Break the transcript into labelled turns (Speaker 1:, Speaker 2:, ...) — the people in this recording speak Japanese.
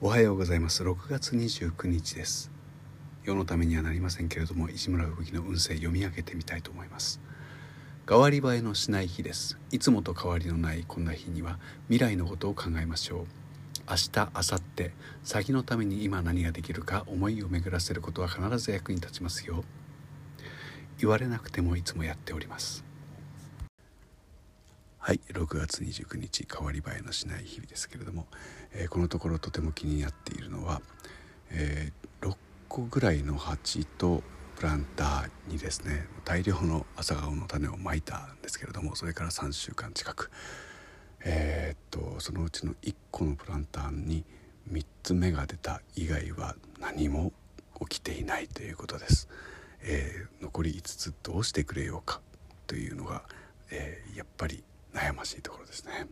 Speaker 1: おはようございます。6月29日です。世のためにはなりませんけれども石村吹雪の運勢読み上げてみたいと思います。変わり映えのしない日です。いつもと変わりのないこんな日には未来のことを考えましょう。明日明後日先のために今何ができるか思いを巡らせることは必ず役に立ちますよ。言われなくてもいつもやっております。はい6月29日変わり映えのしない日々ですけれども、えー、このところとても気になっているのは、えー、6個ぐらいの鉢とプランターにですね大量の朝顔の種をまいたんですけれどもそれから3週間近くえー、っとそのうちの1個のプランターに3つ芽が出た以外は何も起きていないということです。え、残り5つどうしてくれようかというのが、え、やっぱりましいところですね。